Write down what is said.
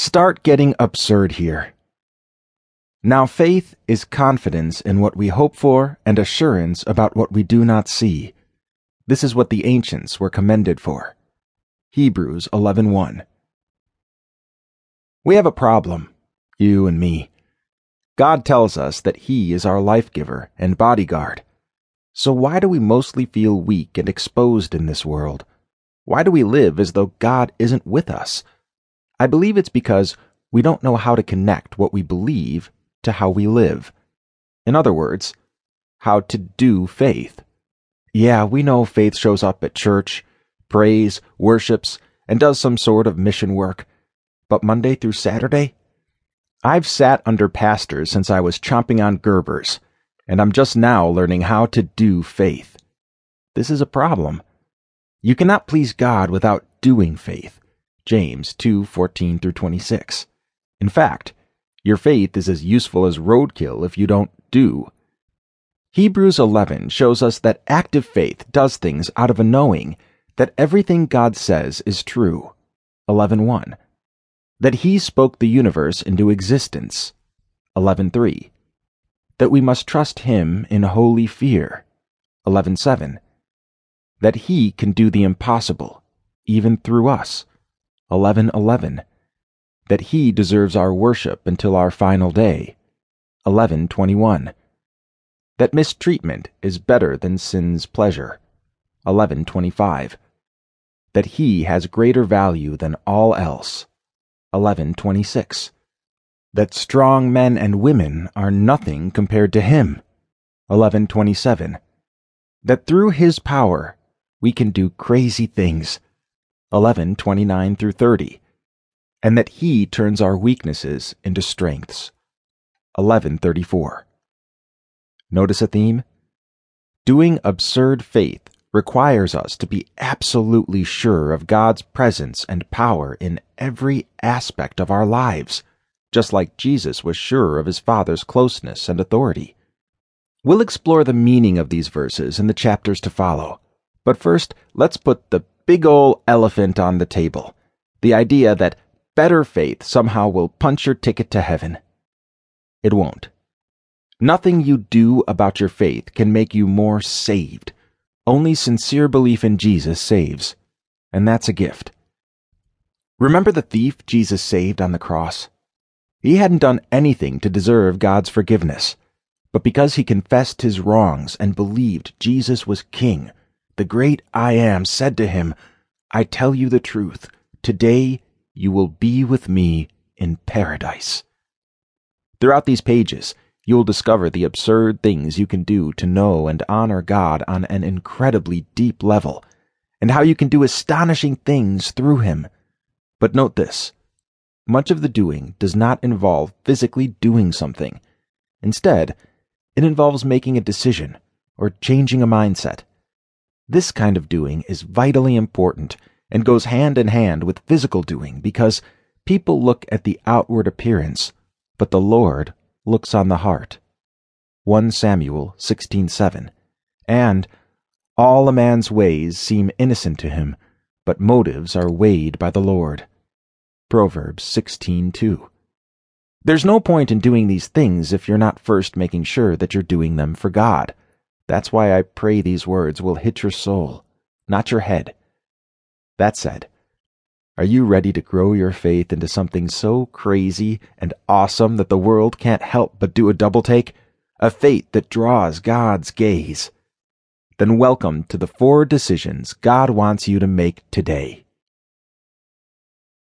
Start getting absurd here. Now, faith is confidence in what we hope for and assurance about what we do not see. This is what the ancients were commended for. Hebrews 11:1. We have a problem, you and me. God tells us that He is our life giver and bodyguard. So why do we mostly feel weak and exposed in this world? Why do we live as though God isn't with us? I believe it's because we don't know how to connect what we believe to how we live. In other words, how to do faith. Yeah, we know faith shows up at church, prays, worships, and does some sort of mission work. But Monday through Saturday? I've sat under pastors since I was chomping on Gerbers, and I'm just now learning how to do faith. This is a problem. You cannot please God without doing faith. James 2:14 through 26. In fact, your faith is as useful as roadkill if you don't do. Hebrews 11 shows us that active faith does things out of a knowing that everything God says is true. 11:1. That he spoke the universe into existence. 11:3. That we must trust him in holy fear. 11:7. That he can do the impossible even through us. 11:11. That he deserves our worship until our final day. 11:21 that mistreatment is better than sin's pleasure. 1125. That he has greater value than all else. 1126. That strong men and women are nothing compared to him. 1127. That through his power we can do crazy things. 1129 through 30. And that he turns our weaknesses into strengths. 1134. Notice a theme? Doing absurd faith requires us to be absolutely sure of God's presence and power in every aspect of our lives, just like Jesus was sure of his Father's closeness and authority. We'll explore the meaning of these verses in the chapters to follow. But first, let's put the big ol' elephant on the table the idea that better faith somehow will punch your ticket to heaven. It won't. Nothing you do about your faith can make you more saved. Only sincere belief in Jesus saves. And that's a gift. Remember the thief Jesus saved on the cross? He hadn't done anything to deserve God's forgiveness. But because he confessed his wrongs and believed Jesus was king, the great I am said to him, I tell you the truth, today you will be with me in paradise. Throughout these pages, you will discover the absurd things you can do to know and honor God on an incredibly deep level, and how you can do astonishing things through Him. But note this much of the doing does not involve physically doing something. Instead, it involves making a decision or changing a mindset. This kind of doing is vitally important and goes hand in hand with physical doing because people look at the outward appearance, but the Lord looks on the heart. 1 Samuel 16:7. And all a man's ways seem innocent to him, but motives are weighed by the Lord. Proverbs 16:2. There's no point in doing these things if you're not first making sure that you're doing them for God. That's why I pray these words will hit your soul, not your head. That said, are you ready to grow your faith into something so crazy and awesome that the world can't help but do a double take? A faith that draws God's gaze? Then welcome to the four decisions God wants you to make today.